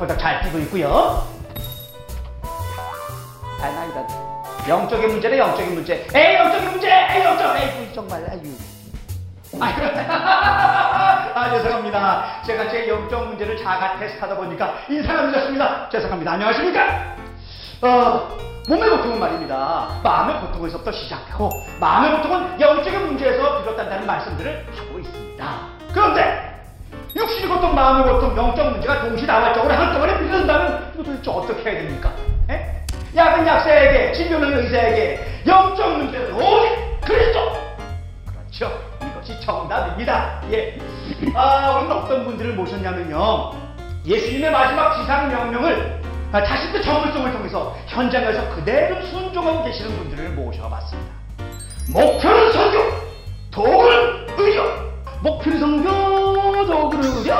벌떡벌떡 잘 뛰고 있고요. 아, 나 이거 영적인 문제네, 영적인 문제. 에이, 영적인 문제! 에이, 영적! 에이, 정말, 아유. 아, 죄송합니다. 제가 제 영적 문제를 자가 테스트하다 보니까 인사가 늦었습니다. 죄송합니다. 안녕하십니까? 어, 몸의 고통은 말입니다. 마음의 고통에서부터 시작하고, 마음의 고통은 영적인 문제에서 비롯된다는 말씀들을 하고 있습니다. 그런데, 육신의 고통, 마음의 고통, 영적 문제가 동시다발적으로 한꺼번에 밀린다면 이거 도대체 어떻게 해야 됩니까? 에? 약은 약사에게, 진료는 의사에게, 영적 문제는 오직 그리스도! 그렇죠. 이것이 정답입니다. 예. 아, 오늘 어떤 분들을 모셨냐면요. 예수님의 마지막 지상 명령을 아, 자신의 전문성을 통해서 현장에서 그대로 순종하고 계시는 분들을 모셔봤습니다. 목표는 성교, 도구는 의료. 목표는 성교, 도구는 의료.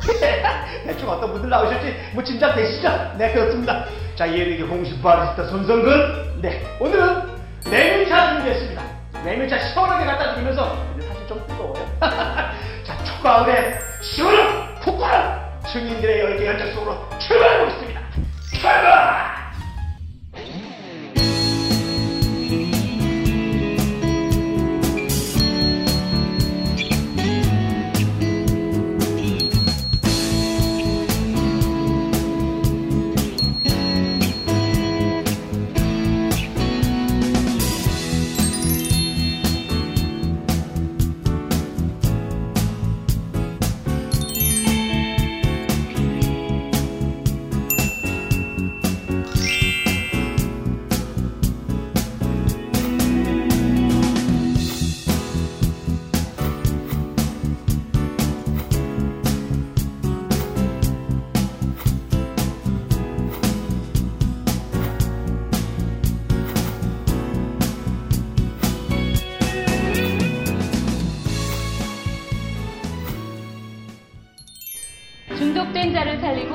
대충 어떤 분들 나오실지 뭐 짐작 되시죠? 네, 그렇습니다. 자, 예르기 홍식 바리스타 손성근. 네, 오늘은 메밀차 준비했습니다. 메밀차 시원하게 갖다 드리면서 근데 사실 좀 뜨거워요. 자, 초가을에 시원한 푹푹한 증인들의 열기 현장 속으로 출발해 보겠습니다. 출발!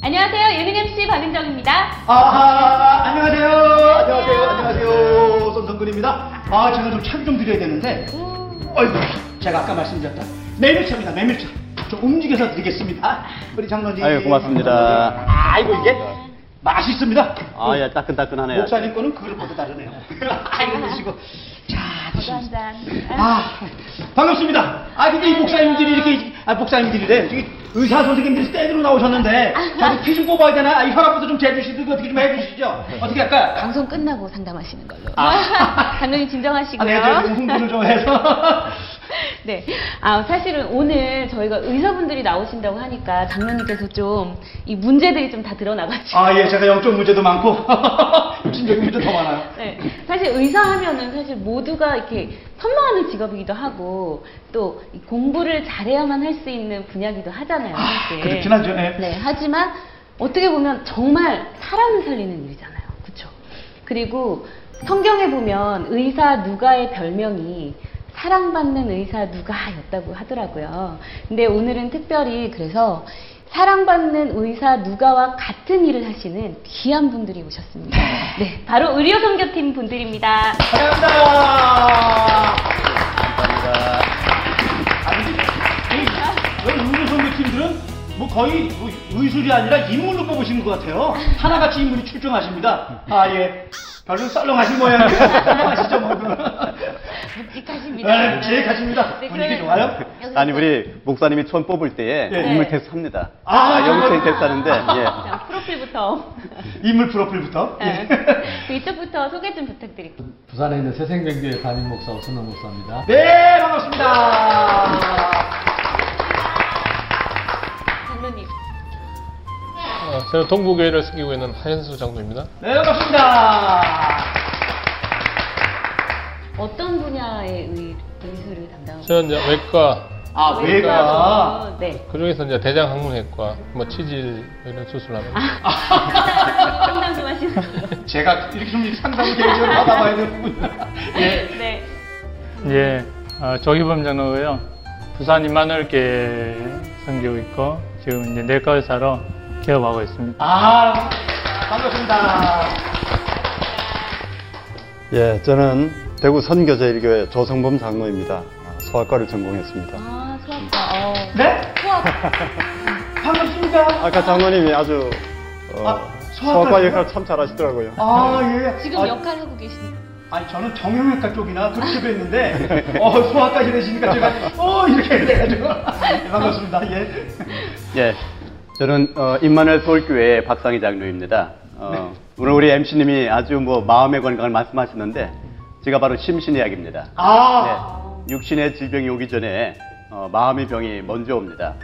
안녕하세요. 예능 MC 박은정입니다. 아, 아, 안녕하세요. 안녕하세요. 안녕하세요. 손성근입니다. 아, 제가 좀 차를 좀 드려야 되는데. 어이구, 제가 아까 말씀드렸던 메밀차입니다. 메밀차. 좀 움직여서 드리겠습니다. 우리 장로님. 아유, 고맙습니다. 아이고, 이게 맛있습니다. 아, 야, 따끈따끈하네요. 목사님 거는 그릇보다 다르네요. 아이고, 드시고. 자. 잔. 아, 반갑습니다. 아, 근데 이 목사님들이 이렇게, 아, 목사님들이래. 의사 선생님들이 스탠드로 나오셨는데, 자기 피 좀 뽑아야 되나? 아, 이 혈압부터 좀 재주시고, 어떻게 좀 해주시죠? 어떻게 할까? 방송 끝나고 상담하시는 걸로. 아. 아, 진정하시고요. 네, 제가 좀 흥분을 좀 해서. 네. 아, 사실은 오늘 저희가 의사분들이 나오신다고 하니까 장로님께서 좀 이 문제들이 좀 다 드러나가지고. 아, 예, 제가 영적 문제도 많고, 육신적인 문제도 더 많아요. 네. 사실 의사 하면은 사실 모두가 이렇게 선망하는 직업이기도 하고 또이 공부를 잘해야만 할 수 있는 분야기도 하잖아요. 아, 사실. 그렇긴 하죠, 네. 네. 하지만 어떻게 보면 정말 사람을 살리는 일이잖아요. 그렇죠? 그리고 성경에 보면 의사 누가의 별명이 사랑받는 의사 누가였다고 하더라고요. 근데 오늘은 특별히 그래서 사랑받는 의사 누가와 같은 일을 하시는 귀한 분들이 오셨습니다. 네, 바로 의료 선교팀 분들입니다. 감사합니다. 감사합니다. 여기 의료 선교팀들은 뭐 거의 뭐 의술이 아니라 인물로 뽑으신 것 같아요. 하나같이 인물이 출중하십니다. 아, 예. 별로 썰렁하신 모양이에요. 썰렁하시죠, 뭐. 묵직하십니다. 네, 묵직하십니다. 네, 분위기 그러면 좋아요? 여기서 아니, 우리 목사님이 처음 뽑을 때에 네. 인물 테스트 합니다. 아, 영생 정말? 테스트 하는데, 예. 자, 프로필부터 인물 프로필부터. 네. 예. 그 이쪽부터 소개 좀 부탁드릴게요. 부산에 있는 새생명교회 담임 목사 오순호 목사입니다. 네, 반갑습니다. 장로님. 어, 저는 동부교회를 섬기고 있는 하현수 장로입니다. 네, 반갑습니다. 어떤 분야의 의, 의술을 담당하고 저는 이제 외과 아, 외과. 네. 그 중에서 이제 대장 항문외과, 뭐 치질 이런 수술하면 상담 좀 하시는 걸로. 제가 이렇게 좀 상담을 개인적으로 받아봐야 되는군요. 예. 네. 예, 어, 조희범 장로고요. 부산 임마누엘교회 섬기고 있고 지금 이제 내과 의사로 개업하고 있습니다. 아, 반갑습니다. 예, 저는 대구 선교제일교회 조성범 장로입니다. 아, 소아과를 전공했습니다. 아, 수학과. 어. 네? 수학. 반갑습니다. 아까 장로님이 아주 어, 아, 소아과 소아과요? 역할 참 잘하시더라고요. 아, 예. 지금 아, 역할 하고 계시니까. 아니 저는 정형외과 쪽이나 그렇게 뵀는데 어 소아까지 되시니까 제가 어 이렇게 돼가지고 예, 반갑습니다 예. 예, 저는 어, 임마누엘 서울교회 박상희 장로입니다. 어, 오늘 우리 MC님이 아주 뭐 마음의 건강을 말씀하셨는데 제가 바로 심신의학입니다. 아 네, 육신의 질병이 오기 전에 어, 마음의 병이 먼저 옵니다.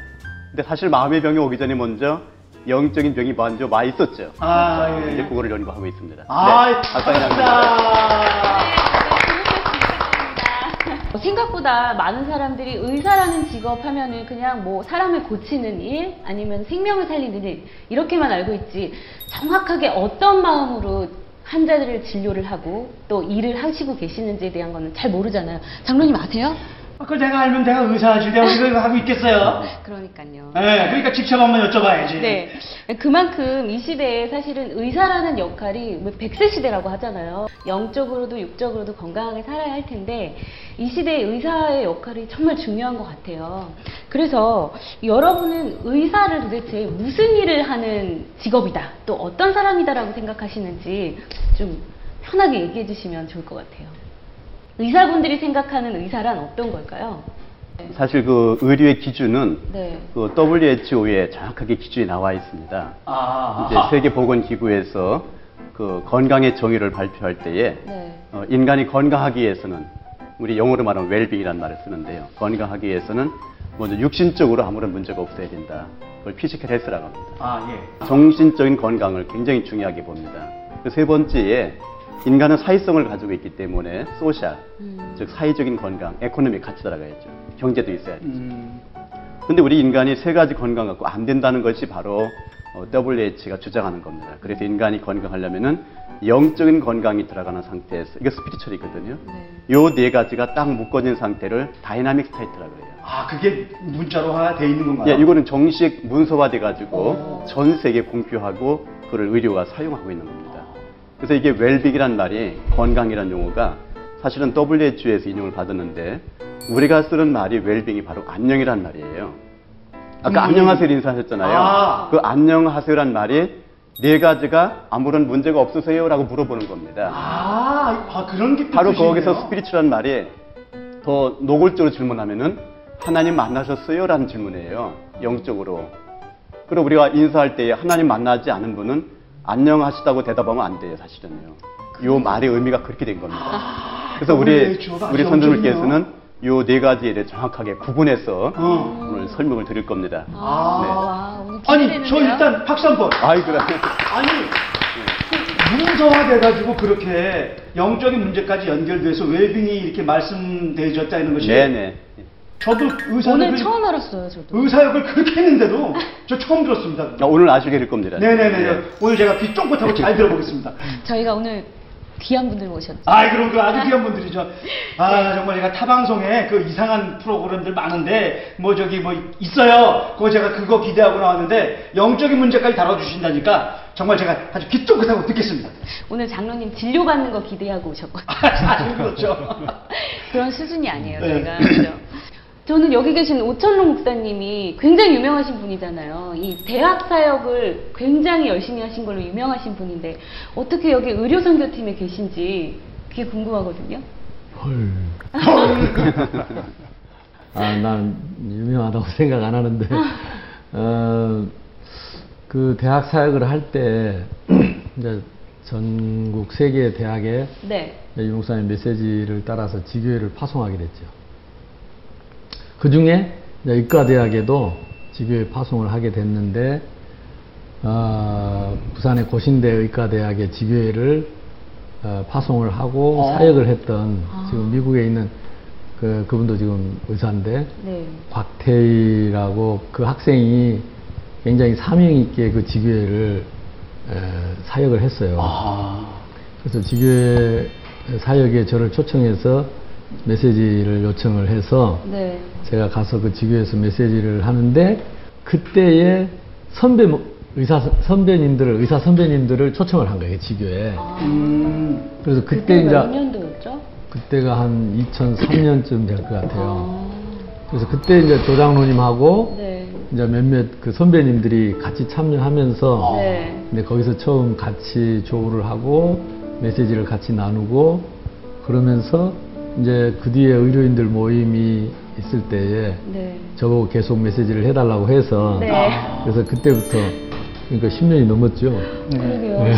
근데 사실 마음의 병이 오기 전에 먼저 영적인 병이 먼저 와 있었죠. 아, 예. 이제 그거를 연구하고 있습니다. 아, 네, 박상희 장로입니다. 네, 생각보다 많은 사람들이 의사라는 직업 하면은 그냥 뭐 사람을 고치는 일 아니면 생명을 살리는 일 이렇게만 알고 있지 정확하게 어떤 마음으로 환자들을 진료를 하고 또 일을 하시고 계시는지에 대한 거는 잘 모르잖아요. 장로님 아세요? 그걸 내가 알면 내가 의사 진료 이거 하고 있겠어요. 그러니까요. 네, 그러니까 직접 한번 여쭤봐야지. 네. 그만큼 이 시대에 사실은 의사라는 역할이 뭐 100세 시대라고 하잖아요. 영적으로도 육적으로도 건강하게 살아야 할 텐데 이 시대에 의사의 역할이 정말 중요한 것 같아요. 그래서 여러분은 의사를 도대체 무슨 일을 하는 직업이다, 또 어떤 사람이다라고 생각하시는지 좀 편하게 얘기해 주시면 좋을 것 같아요. 의사분들이 생각하는 의사란 어떤 걸까요? 사실 그 의료의 기준은 네. 그 WHO에 정확하게 기준이 나와 있습니다. 아, 이제 세계보건기구에서 그 건강의 정의를 발표할 때에 네. 어, 인간이 건강하기 위해서는 우리 영어로 말하면 well-being이라는 말을 쓰는데요. 건강하기 위해서는 먼저 육신적으로 아무런 문제가 없어야 된다. 그걸 physical health라고 합니다. 아 예. 정신적인 건강을 굉장히 중요하게 봅니다. 그 세 번째에 인간은 사회성을 가지고 있기 때문에 social, 음. 즉 사회적인 건강, economy 같이 들어가야죠. 경제도 있어야 되죠. 음, 근데 우리 인간이 세 가지 건강 갖고 안 된다는 것이 바로 어, WHO가 주장하는 겁니다. 그래서 인간이 건강하려면은 영적인 건강이 들어가는 상태에서 이게 spiritual이거든요. 네. 요 네 가지가 딱 묶어진 상태를 dynamic state라고 해요. 아 그게 문자로화 돼 있는 건가요? 예, 이거는 정식 문서화 돼 가지고 오. 전 세계 공표하고 그걸 의료가 사용하고 있는 겁니다. 그래서 이게 웰빙이란 말이 건강이란 용어가 사실은 WHO에서 인용을 받았는데 우리가 쓰는 말이 웰빙이 바로 안녕이란 말이에요. 아까 음. 안녕하세요 인사하셨잖아요. 아. 그 안녕하세요란 말이 네 가지가 아무런 문제가 없으세요라고 물어보는 겁니다. 아, 아 그런 게 바로 뜻이네요. 거기서 스피리추얼한 말이 더 노골적으로 질문하면은 하나님 만나셨어요? 라는 질문이에요. 영적으로. 그리고 우리가 인사할 때 하나님 만나지 않은 분은 안녕하시다고 대답하면 안 돼요, 사실은요. 요 말의 의미가 그렇게 된 겁니다. 그래서 우리, 우리 선생님께서는 요 네 가지를 정확하게 구분해서 어. 오늘 설명을 드릴 겁니다. 아, 아. 와, 오늘 아니 기대되는데요? 저 일단 박수 한번. 아이, 그래. 아니 그 문서화 돼가지고 그렇게 영적인 문제까지 연결돼서 웰빙이 이렇게 말씀되어졌다는 것이 네네. 저도 의사 오늘 처음 알았어요, 저도. 의사 역을 그렇게 했는데도 저 처음 들었습니다. 아, 오늘 아시게 될 겁니다. 네네네. 네. 오늘 제가 귀 쫑긋하고 잘 들어보겠습니다. 저희가 오늘 귀한 분들 모셨죠. 아, 그럼 그 아주 귀한 분들이죠. 아, 정말 제가 타방송에 그 이상한 프로그램들 많은데, 뭐 저기 뭐 있어요. 그거 제가 그거 기대하고 나왔는데, 영적인 문제까지 다뤄주신다니까, 정말 제가 아주 귀 쫑긋하고 듣겠습니다. 오늘 장로님 진료 받는 거 기대하고 오셨거든요. 아, 사실 그렇죠. 그런 수준이 아니에요, 네. 저희가. 그죠? 저는 여기 계신 오천록 목사님이 굉장히 유명하신 분이잖아요. 이 대학 사역을 굉장히 열심히 하신 걸로 유명하신 분인데 어떻게 여기 의료 선교팀에 계신지 그게 궁금하거든요. 헐. 아, 난 유명하다고 생각 안 하는데, 어, 그 대학 사역을 할 때, 이제 전국 세 개의 대학에 네. 유목사님 메시지를 따라서 지교회를 파송하게 됐죠. 그 중에 의과대학에도 지교회 파송을 하게 됐는데, 어, 부산의 고신대 의과대학의 지교회를 어, 파송을 하고 어. 사역을 했던 아. 지금 미국에 있는 그 그분도 지금 의사인데 네. 곽태희라고 그 학생이 굉장히 사명 있게 그 지교회를 에, 사역을 했어요. 아, 그래서 지교회 사역에 저를 초청해서 메시지를 요청을 해서 네. 제가 가서 그 지교에서 메시지를 하는데 그때의 선배 모- 의사 선배님들을 의사 선배님들을 초청을 한 거예요 지교에. 음, 그래서 그때 이제 몇 년도였죠? 그때가 한 2003년쯤 될 것 같아요. 아, 그래서 그때 이제 조장로님하고 네. 이제 몇몇 그 선배님들이 같이 참여하면서 네. 근데 거기서 처음 같이 조우를 하고 메시지를 같이 나누고 그러면서 이제 그 뒤에 의료인들 모임이 있을 때에 네. 저보고 계속 메시지를 해달라고 해서 네. 그래서 그때부터 그러니까 10년이 넘었죠. 그러게요. 네.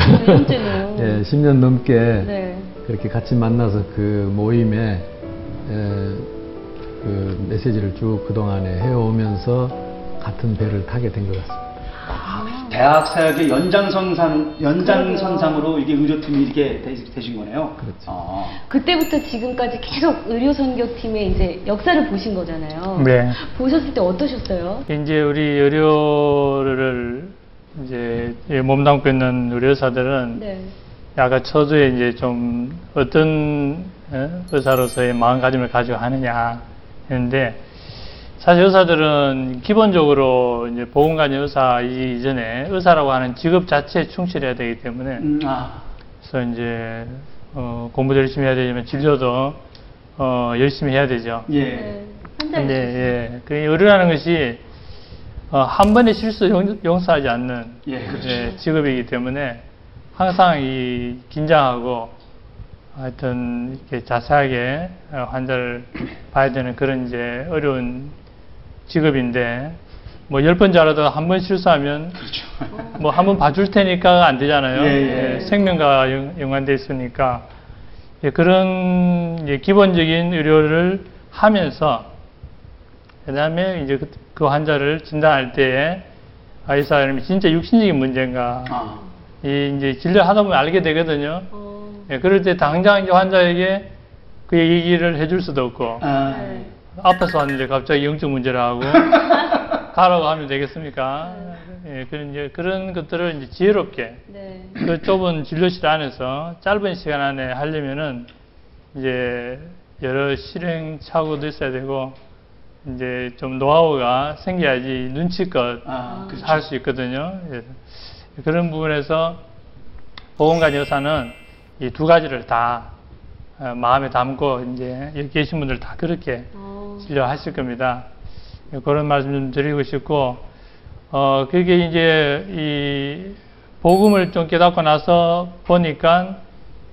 예, 10년 넘게 네. 그렇게 같이 만나서 그 모임에 에, 그 메시지를 쭉 그동안에 해오면서 같은 배를 타게 된 것 같습니다. 대학 사역의 연장선상, 연장선상으로 이게 의료팀이 이렇게 되, 되신 거네요. 그렇죠. 아, 그때부터 지금까지 계속 의료선교팀의 이제 역사를 보신 거잖아요. 네. 보셨을 때 어떠셨어요? 이제 우리 의료를 이제 몸담고 있는 우리 의사들은 네. 약간 처주에 이제 좀 어떤 어? 의사로서의 마음가짐을 가지고 하느냐 했는데 사실 의사들은 기본적으로 이제 보건관여 의사 이전에 의사라고 하는 직업 자체에 충실해야 되기 때문에 음, 아, 그래서 이제 어, 공부도 열심히 해야 되지만 진료도 어, 열심히 해야 되죠. 예. 네. 근데 예, 그 의료라는 것이 어, 한 번의 실수 용, 용서하지 않는 예, 그렇죠. 예, 직업이기 때문에 항상 이 긴장하고 하여튼 이렇게 자세하게 어, 환자를 봐야 되는 그런 이제 어려운 직업인데 뭐 열 번 잘하다가 한번 실수하면 그렇죠. 뭐 한 번 봐줄 테니까 안 되잖아요. 예, 예. 예, 생명과 연- 연관돼 있으니까 예, 그런 이제 기본적인 의료를 하면서 그다음에 이제 그, 그 환자를 진단할 때에 아, 이 사람이 진짜 육신적인 문제인가 아, 이 이제 진료하다 보면 알게 되거든요. 어, 예, 그럴 때 당장 이제 환자에게 그 얘기를 해줄 수도 없고 아, 네. 아파서 왔는데 갑자기 영적 문제라고 가라고 하면 되겠습니까? 예, 그런 이제 그런 것들을 이제 지혜롭게 네. 그 좁은 진료실 안에서 짧은 시간 안에 하려면은 이제 여러 실행착오도 있어야 되고 이제 좀 노하우가 생겨야지 눈치껏 아, 그렇죠. 할수 있거든요. 예. 그런 부분에서 보건관 여사는 이 두 가지를 다 어, 마음에 담고 이제 여기 계신 분들 다 그렇게 어, 진료하실 겁니다. 예, 그런 말씀 좀 드리고 싶고, 어, 그게 이제 이 복음을 좀 깨닫고 나서 보니까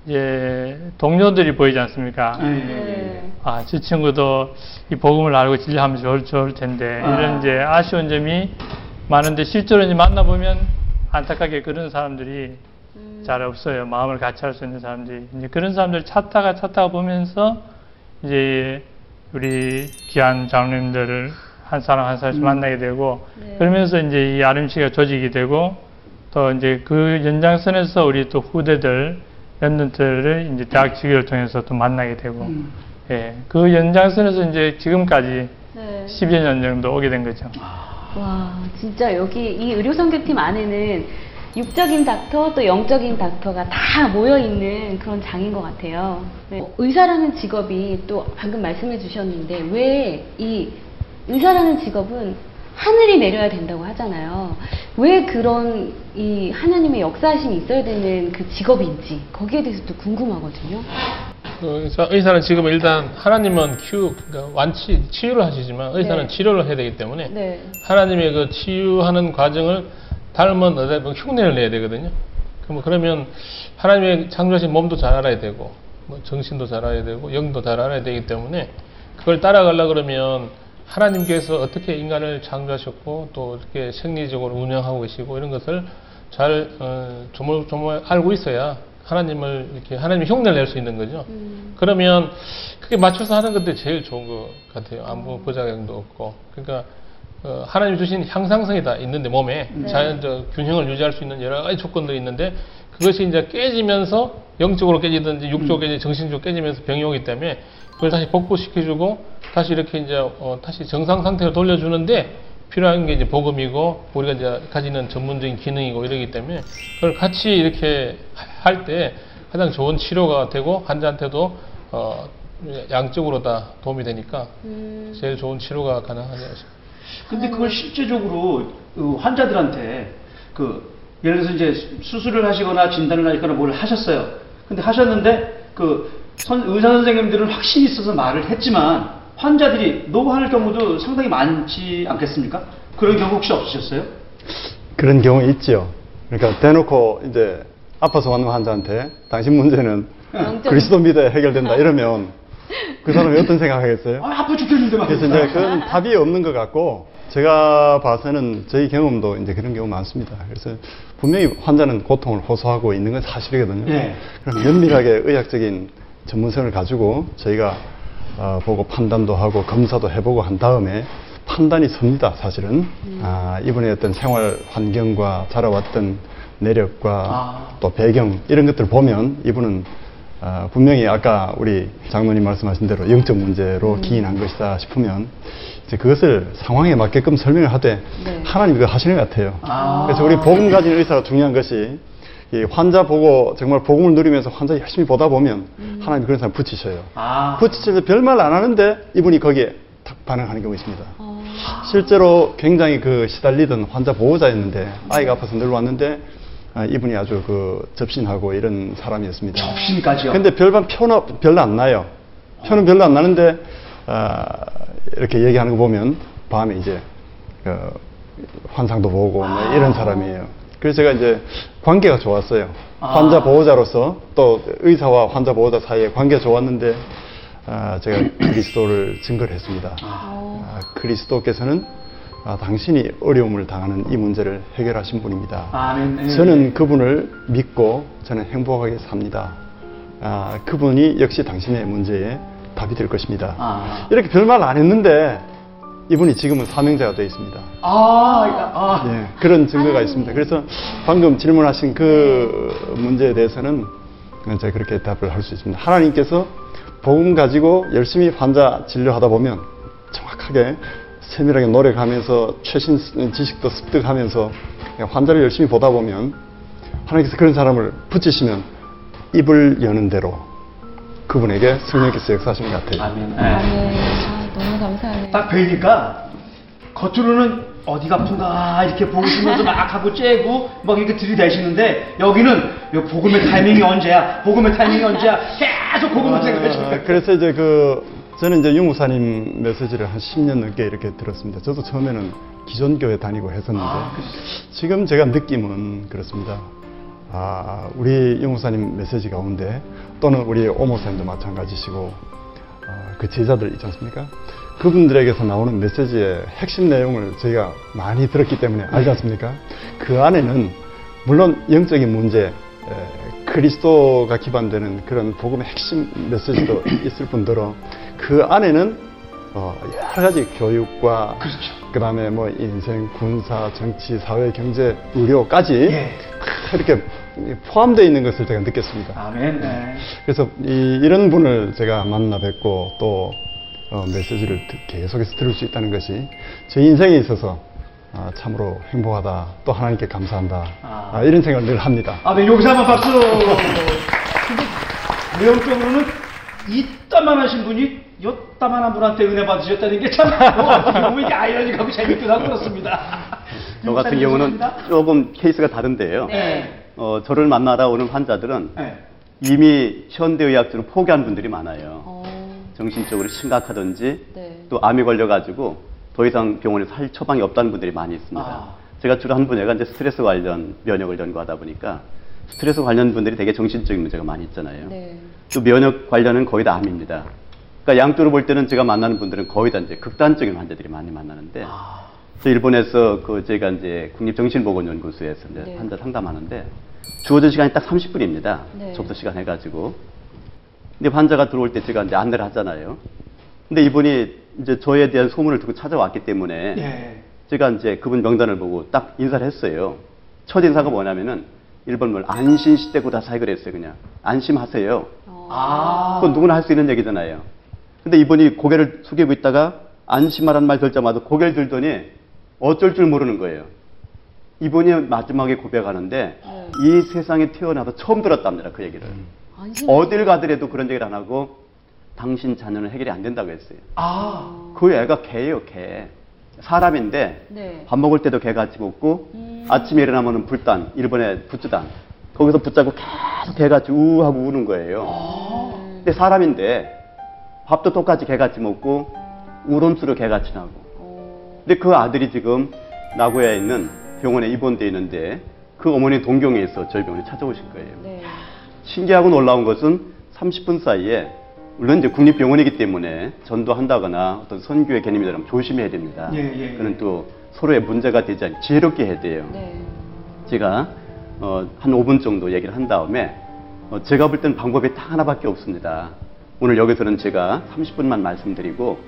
이제 동료들이 보이지 않습니까? 예, 예, 네. 아, 저 친구도 이 복음을 알고 진료하면 좋을, 좋을 텐데, 아. 이런 이제 아쉬운 점이 많은데, 실제로 이제 만나보면 안타깝게 그런 사람들이 음, 잘 없어요. 마음을 같이 할 수 있는 사람들이. 이제 그런 사람들 찾다가 찾다가 보면서, 이제 우리 귀한 장로님들을 한 사람 한 사람씩 음. 만나게 되고, 네. 그러면서 이제 이 RMC가 조직이 되고, 또 이제 그 연장선에서 우리 또 후대들, 랩런트를 이제 대학 직위를 통해서 또 만나게 되고, 음. 예, 그 연장선에서 이제 지금까지 네. 10여 년 정도 오게 된 거죠. 와, 진짜 여기 이 의료선교팀 안에는 육적인 닥터 또 영적인 닥터가 다 모여 있는 그런 장인 것 같아요. 네. 어, 의사라는 직업이 또 방금 말씀해 주셨는데 왜 이 의사라는 직업은 하늘이 내려야 된다고 하잖아요. 왜 그런 이 하나님의 역사하심이 있어야 되는 그 직업인지 거기에 대해서도 궁금하거든요. 그 의사, 의사는 지금 일단 하나님은 큐, 그러니까 완치, 치유를 하시지만 의사는 네. 치료를 해야 되기 때문에 네. 하나님의 그 치유하는 과정을 닮은 보면 흉내를 내야 되거든요. 그럼 그러면 하나님의 창조하신 몸도 잘 알아야 되고, 뭐 정신도 잘 알아야 되고, 영도 잘 알아야 되기 때문에 그걸 따라가려 그러면 하나님께서 어떻게 인간을 창조하셨고 또 어떻게 생리적으로 운영하고 계시고 이런 것을 잘 어, 조물조물 알고 있어야 하나님을 이렇게 하나님의 흉내를 낼 수 있는 거죠. 음, 그러면 그게 맞춰서 하는 것들이 제일 좋은 것 같아요. 아무 부작용도 없고. 그러니까 어, 하나님 주신 향상성이 다 있는데 몸에 네. 자연적 균형을 유지할 수 있는 여러 가지 조건들이 있는데 그것이 이제 깨지면서 영적으로 깨지든지 육적으로 깨지 정신적으로 깨지면서 병이 오기 때문에 그걸 다시 복구시켜주고 다시 이렇게 이제 어, 다시 정상 상태로 돌려주는데 필요한 게 이제 복음이고 우리가 이제 가지는 전문적인 기능이고 이러기 때문에 그걸 같이 이렇게 할 때 가장 좋은 치료가 되고 환자한테도 어, 양적으로 다 도움이 되니까 음, 제일 좋은 치료가 가능하죠. 근데 그걸 실제적으로 그 환자들한테 그 예를 들어서 이제 수술을 하시거나 진단을 하시거나 뭘 하셨어요. 근데 하셨는데 그 선- 의사 선생님들은 확신이 있어서 말을 했지만 환자들이 노할 경우도 상당히 많지 않겠습니까? 그런 경우 혹시 없으셨어요? 그런 경우 있죠. 그러니까 대놓고 이제 아파서 왔는 환자한테 당신 문제는 그리스도 믿어야 해결된다 이러면 그 사람이 어떤 생각하겠어요? 아, 아파 죽겠는데 막. 그래서 이제 그건 답이 없는 것 같고 제가 봐서는 저희 경험도 이제 그런 경우 많습니다. 그래서 분명히 환자는 고통을 호소하고 있는 건 사실이거든요. 네. 그럼 면밀하게 의학적인 전문성을 가지고 저희가 어, 보고 판단도 하고 검사도 해보고 한 다음에 판단이 섭니다. 사실은 아, 이분의 어떤 생활 환경과 자라왔던 내력과 아. 또 배경 이런 것들을 보면 이분은 아, 분명히 아까 우리 장로님 말씀하신 대로 영적 문제로 기인한 것이다 싶으면 그것을 상황에 맞게끔 설명을 하되 네. 하나님 그거 하시는 것 같아요. 아. 그래서 우리 복음 가진 의사가 중요한 것이 이 환자 보고 정말 복음을 누리면서 환자 열심히 보다 보면 하나님 그런 사람 붙이셔요. 아. 붙이셔서 별말 안 하는데 이분이 거기에 탁 반응하는 경우 있습니다. 어, 실제로 굉장히 그 시달리던 환자 보호자였는데 아이가 아파서 늘 왔는데 아, 이분이 아주 그 접신하고 이런 사람이었습니다. 접신까지요? 근데 별반 표는 별로 안 나요. 표는 별로 안 나는데 아, 이렇게 얘기하는 거 보면 밤에 이제 그 환상도 보고 뭐 이런 사람이에요. 그래서 제가 이제 관계가 좋았어요. 아. 환자 보호자로서 또 의사와 환자 보호자 사이에 관계가 좋았는데 아, 제가 그리스도를 증거를 했습니다. 어, 아, 그리스도께서는 아, 당신이 어려움을 당하는 이 문제를 해결하신 분입니다. 아멘. 네. 저는 그분을 믿고 저는 행복하게 삽니다. 아, 그분이 역시 당신의 문제에 답이 될 것입니다. 아. 이렇게 별말 안 했는데 이분이 지금은 사명자가 되어 있습니다. 아, 아. 예, 그런 증거가 있습니다. 그래서 방금 질문하신 그 문제에 대해서는 제가 그렇게 답을 할 수 있습니다. 하나님께서 복음 가지고 열심히 환자 진료하다 보면 정확하게 세밀하게 노력하면서 최신 지식도 습득하면서 환자를 열심히 보다 보면 하나님께서 그런 사람을 붙이시면 입을 여는 대로 그분에게 성령께서 역사하시는 것 같아요. 아멘. 아, 네. 네. 아, 너무 감사하네요. 딱 뵈니까 겉으로는 어디가 아픈가 이렇게 보시면서 막 하고 째고 막 이렇게 들이대시는데 여기는 이 복음의 타이밍이 언제야? 복음의 타이밍이 언제야? 계속 생각하시는 아, 거예요. 그래서 이제 그 저는 이제 유무사님 메시지를 한 10년 넘게 이렇게 들었습니다. 저도 처음에는 기존 교회 다니고 했었는데 아, 지금 제가 느낌은 그렇습니다. 아, 우리 유무사님 메시지 가운데 또는 우리 오모사님도 마찬가지시고 아, 그 제자들 있지 않습니까? 그분들에게서 나오는 메시지의 핵심 내용을 저희가 많이 들었기 때문에 알지 않습니까? 그 안에는 물론 영적인 문제, 에, 그리스도가 기반되는 그런 복음의 핵심 메시지도 있을 뿐더러 그 안에는 어, 여러 가지 교육과 그 다음에 뭐 인생, 군사, 정치, 사회, 경제, 의료까지 예. 이렇게 포함되어 있는 것을 제가 느꼈습니다. 아멘. 네. 그래서 이, 런 분을 제가 만나 뵙고 또 어, 메시지를 듣- 계속해서 들을 수 있다는 것이 제 인생에 있어서 아, 참으로 행복하다 또 하나님께 감사한다 아. 아, 이런 생각을 늘 합니다. 아멘. 여기서 한번 박수. 근데 내용적으로는 이따만하신 분이 요따만한 분한테 은혜 받으셨다는 게참 어떻게 보면 이게 아이러니하고 재밌기도 하고 그렇습니다. 저 같은 경우는 조금 케이스가 다른데요. 네. 어, 저를 만나러 오는 환자들은 네. 이미 현대의학적으로 포기한 분들이 많아요. 어, 정신적으로 심각하든지 네. 또 암이 걸려가지고 더 이상 병원에서 할 처방이 없다는 분들이 많이 있습니다. 아. 제가 주로 한 분야가 이제 스트레스 관련 면역을 연구하다 보니까 스트레스 관련 분들이 되게 정신적인 문제가 많이 있잖아요. 네. 또 면역 관련은 거의 다 암입니다. 그러니까 양쪽으로 볼 때는 제가 만나는 분들은 거의 다 이제 극단적인 환자들이 많이 만나는데 아. 저 일본에서 그 제가 이제 국립정신보건연구소에서 이제 네. 환자 상담하는데 주어진 시간이 딱 30분입니다. 네. 접수 시간 해가지고. 근데 환자가 들어올 때 제가 이제 안내를 하잖아요. 근데 이분이 이제 저에 대한 소문을 듣고 찾아왔기 때문에 예. 제가 이제 그분 명단을 보고 딱 인사를 했어요. 첫 인사가 뭐냐면은 1번 뭘 안심 시대 고 다 사익을 했어요, 그냥. 안심하세요. 아. 그건 누구나 할 수 있는 얘기잖아요. 근데 이분이 고개를 숙이고 있다가 안심하라는 말 들자마자 고개를 들더니 어쩔 줄 모르는 거예요. 이분이 마지막에 고백하는데 네. 이 세상에 태어나서 처음 들었답니다, 그 얘기를. 안심. 어딜 가더라도 그런 얘기를 안 하고 당신 자녀는 해결이 안 된다고 했어요. 아. 그 애가 개예요, 개. 사람인데 네. 밥 먹을 때도 개 같이 먹고 음. 아침에 일어나면 불단, 일본의 부츠단. 거기서 붙잡고 계속 개같이 우 하고 우는 거예요. 근데 사람인데 밥도 똑같이 개같이 먹고 울음수로 개같이 나고. 어. 근데 그 아들이 지금 나고야에 있는 병원에 입원돼 있는데 그 어머니 동경에 있어 저희 병원에 찾아오신 거예요. 네. 신기하고 놀라운 것은 30분 사이에 물론 이제 국립병원이기 때문에 전도한다거나 어떤 선교의 개념이 되면 조심해야 됩니다. 예, 예, 예. 그는 또 서로의 문제가 되지 않게 지혜롭게 해야 돼요. 네. 제가 어, 한 5분 정도 얘기를 한 다음에 어, 제가 볼 때는 방법이 딱 하나밖에 없습니다. 오늘 여기서는 제가 30분만 말씀드리고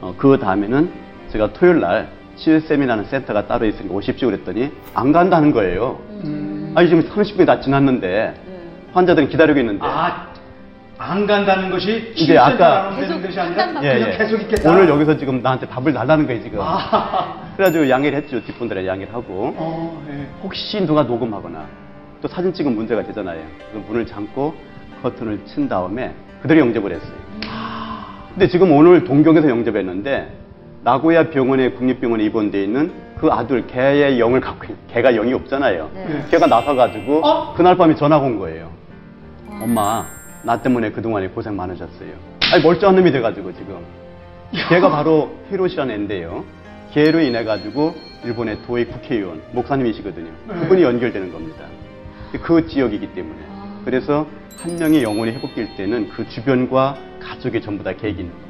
어, 그 다음에는 제가 토요일 날 치유 세미나는 센터가 따로 있으니까 오십시오 그랬더니 안 간다는 거예요. 음. 아니 지금 30분이 다 지났는데 네. 환자들은 기다리고 있는데 아, 안 간다는 것이 이제 아까- 안 되는 것이 계속 아니라 예, 예. 계속 있겠다. 오늘 여기서 지금 나한테 답을 달라는 거예요 지금. 아. 그래가지고 양해를 했죠 뒷분들에 양해를 하고 어, 예. 혹시 누가 녹음하거나 또 사진 찍은 문제가 되잖아요. 그래서 문을 잠고 커튼을 친 다음에 그대로 영접을 했어요. 근데 지금 오늘 동경에서 영접했는데 나고야 병원에 국립병원에 입원돼 있는 그 아들 개의 영을 갖고 있, 개가 영이 없잖아요. 네. 걔가 나서가지고 어? 그날 밤에 전화가 온 거예요. 엄마 나 때문에 그동안에 고생 많으셨어요. 아니 멀쩡한 놈이 돼가지고 지금 걔가 바로 히로시라는 애인데요. 걔로 인해 가지고 일본의 도의 국회의원 목사님이시거든요. 그분이 연결되는 겁니다. 그 지역이기 때문에 아. 그래서 한 명이 영혼이 회복될 때는 그 주변과 가족이 전부 다 있는 겁니다.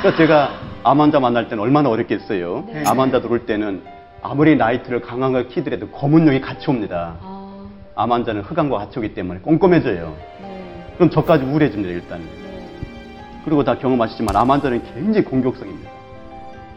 그러니까 제가 암 환자 만날 때는 얼마나 어렵겠어요. 네. 암 환자 들어올 때는 아무리 나이트를 강하게 키더라도 검은 용이 같이 옵니다. 아. 암 환자는 흑암과 같이 오기 때문에 꼼꼼해져요. 네. 그럼 저까지 우울해집니다, 일단. 네. 그리고 다 경험하시지만 암 환자는 굉장히 공격성입니다.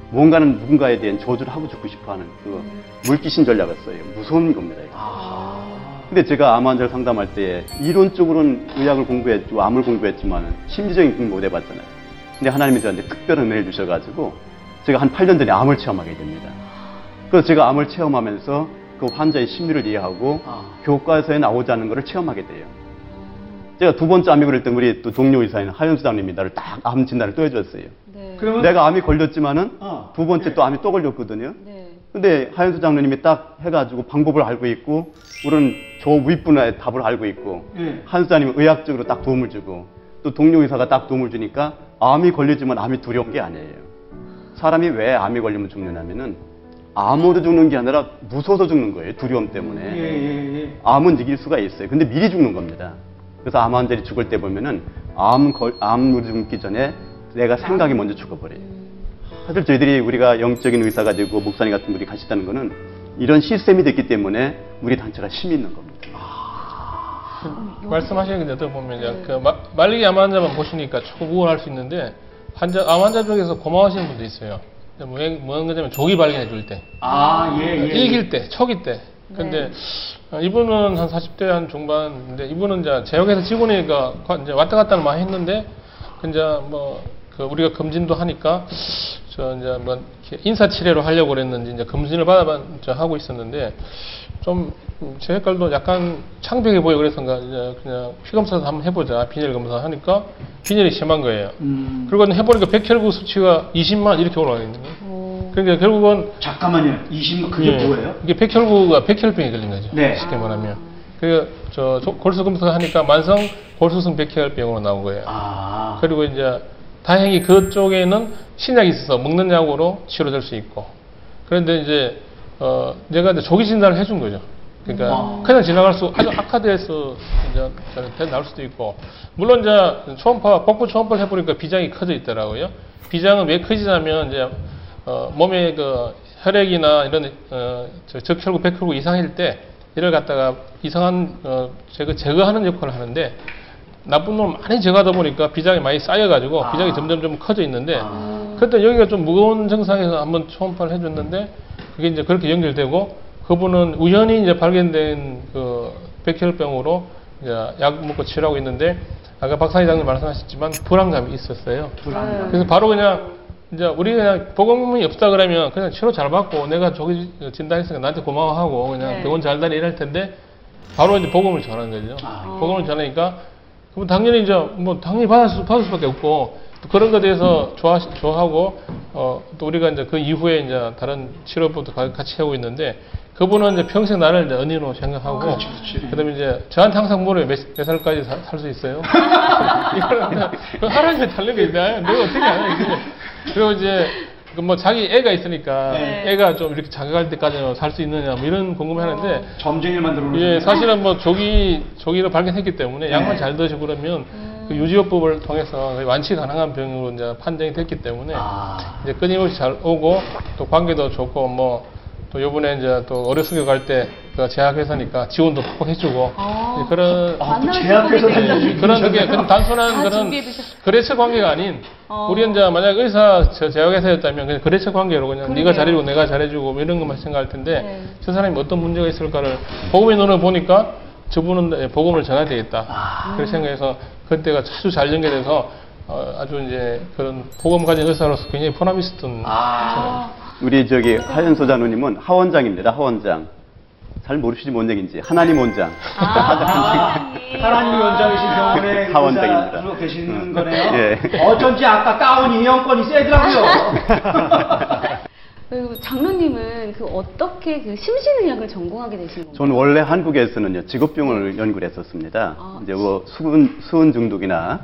뭔가는 누군가에 대한 저주를 하고 죽고 싶어 하는 그 물귀신 전략을 써요. 무서운 겁니다. 이거. 아. 근데 제가 암 환자를 상담할 때 이론적으로는 의학을 공부했고 암을 공부했지만 심리적인 공부 못 해봤잖아요. 근데 하나님이 저한테 특별한 은혜를 주셔가지고 제가 한 8년 전에 암을 체험하게 됩니다. 그래서 제가 암을 체험하면서 그 환자의 심리를 이해하고 아. 교과서에 나오지 않는 것을 체험하게 돼요. 제가 두 번째 암이 그럴 때 우리 또 동료 의사인 하연수 장님이 나를 딱 암 진단을 또 해줬어요. 네. 내가 암이 걸렸지만은 어. 두 번째 네. 또 암이 또 걸렸거든요. 네. 근데 하연수 장로님이 딱 해가지고 방법을 알고 있고 우리는 저 윗분의 답을 알고 있고 예. 한수장님은 의학적으로 딱 도움을 주고 또 동료 의사가 딱 도움을 주니까 암이 걸리지만 암이 두려운 게 아니에요. 사람이 왜 암이 걸리면 죽느냐면은 암으로 죽는 게 아니라 무서워서 죽는 거예요. 두려움 때문에. 예, 예, 예. 암은 이길 수가 있어요. 근데 미리 죽는 겁니다. 그래서 암 환자들이 죽을 때 보면은 암 걸, 암으로 죽기 전에 내가 생각이 먼저 죽어버려요. 사실 저희들이 우리가 영적인 의사가 되고 목사님 같은 분이 가시다는 거는 이런 시스템이 됐기 때문에 우리 단체가 힘이 있는 겁니다. 말씀하시는 게 들어보면 이제 그 마- 말기 암 환자만 보시니까 조금 우울할 수 있는데 환자 암 환자 중에서 고마워하시는 분도 있어요. 근데 뭐, 뭐 거냐면 조기 발견해 줄 때, 아, 예, 예. 일길 때, 초기 때. 근데 어, 이분은 한 40대 한 중반인데 이분은 이제 제역에서 직원이니까 과- 이제 왔다 갔다를 많이 했는데 그 이제 뭐 그 우리가 검진도 하니까 저 이제 뭐 이렇게 인사 치레로 하려고 그랬는지 이제 검진을 받아 저 하고 있었는데 좀 제 색깔도 약간 창백해 보여 그래서인가 이제 그냥 피 검사도 한번 해보자 빈혈 검사 하니까 빈혈이 심한 거예요. 음. 그리고 해보니까 백혈구 수치가 20만 이렇게 올라가 있는 거예요. 오. 그러니까 결국은 잠깐만요. 20, 그게 예. 뭐예요? 이게 백혈구가 백혈병이 걸린 거죠. 네. 쉽게 말하면. 그, 저, 조- 골수 검사 하니까 만성 골수성 백혈병으로 나온 거예요. 아. 그리고 이제 다행히 그쪽에는 신약이 있어서 먹는 약으로 치료될 수 있고. 그런데 이제, 어, 내가 이제 조기 진단을 해준 거죠. 그러니까 아. 그냥 지나갈 수, 아주 악화돼서 이제 저- 나올 수도 있고. 물론 이제 초음파, 복부 초음파를 해보니까 비장이 커져 있더라고요. 비장은 왜 커지냐면 이제, 어, 몸에 그 혈액이나 이런, 어, 저 적혈구, 백혈구 이상일 때 이를 갖다가 이상한, 어, 제거, 제거하는 역할을 하는데 나쁜 놈을 많이 제거하다 보니까 비장이 많이 쌓여가지고 아. 비장이 점점 좀 커져 있는데 아. 그때 여기가 좀 무거운 증상에서 한번 초음파를 해줬는데 그게 이제 그렇게 연결되고 그분은 우연히 이제 발견된 그 백혈병으로 이제 약 먹고 치료하고 있는데 아까 박사회장님 말씀하셨지만 불안감이 있었어요. 그래서 바로 그냥 이제 우리 그냥 보험이 없다 그러면 그냥 치료 잘 받고 내가 저기 진단했으니까 나한테 고마워하고 그냥 네. 병원 잘 다니 이럴 텐데 바로 이제 보험을 전하는 거죠. 아. 보험을 전하니까 그럼 당연히 이제 뭐 당연히 받을 수 받을 수밖에 없고 또 그런 것에 대해서 좋아 좋아하고 어 또 우리가 이제 그 이후에 이제 다른 치료부터 가- 같이 하고 있는데 그분은 이제 평생 나를 이제 은인으로 생각하고 그다음에 이제 저한테 항상 물어요 몇, 몇 살까지 살 수 있어요? 이거는 그 하나님에 달린 게 있나? 내가 어떻게 아냐 이게 그리고 이제 그뭐 자기 애가 있으니까 네. 애가 좀 이렇게 장가갈 때까지는 살 수 있느냐 뭐 이런 궁금해하는데 점쟁이를 만들어 놓으셨네요. 예, 사실은 뭐 조기 조기로 발견했기 때문에 약만 네. 잘 드시고 그러면 그 유지요법을 통해서 완치 가능한 병으로 이제 판정이 됐기 때문에 아. 이제 끊임없이 잘 오고 또 관계도 좋고 뭐 또 요번에 이제 또 어려스교 갈때 그 제약회사니까 지원도 팍팍 해주고 아, 예, 그런 아, 또 만나는 제약회사 그런 게 그런 단순한 다 그런. 거래처 관계가 아닌 어. 우리 이제 만약 의사 저 제약회사였다면 그냥 거래처 관계로 그냥 그러게요. 네가 잘해주고 내가 잘해주고 뭐 이런 것만 생각할 텐데 네. 저 사람이 어떤 문제가 있을까를 보험의 눈을 보니까 저분은 보험을 전해야 되겠다. 아. 그렇게 생각해서 그때가 아주 잘 연결돼서 어, 아주 이제 그런 보험 가진 의사로서 굉장히 보람 있었던 아. 우리 저기 하연 소장 누님은 하원장입니다. 하원장. 잘 모르시지 뭔 얘기인지. 하나님 원장. 아, 하나님 원장이신 병원에 하원장입니다. 의사로 계시는 음. 거네요. 예. 어쩐지 아까 가운이 영건이 세더라고요. 그리고 장로님은 그 어떻게 그 심신의학을 전공하게 되신 건가요? 저는 원래 한국에서는요 직업병을 연구를 했었습니다. 아, 이제 뭐 수은 수은 중독이나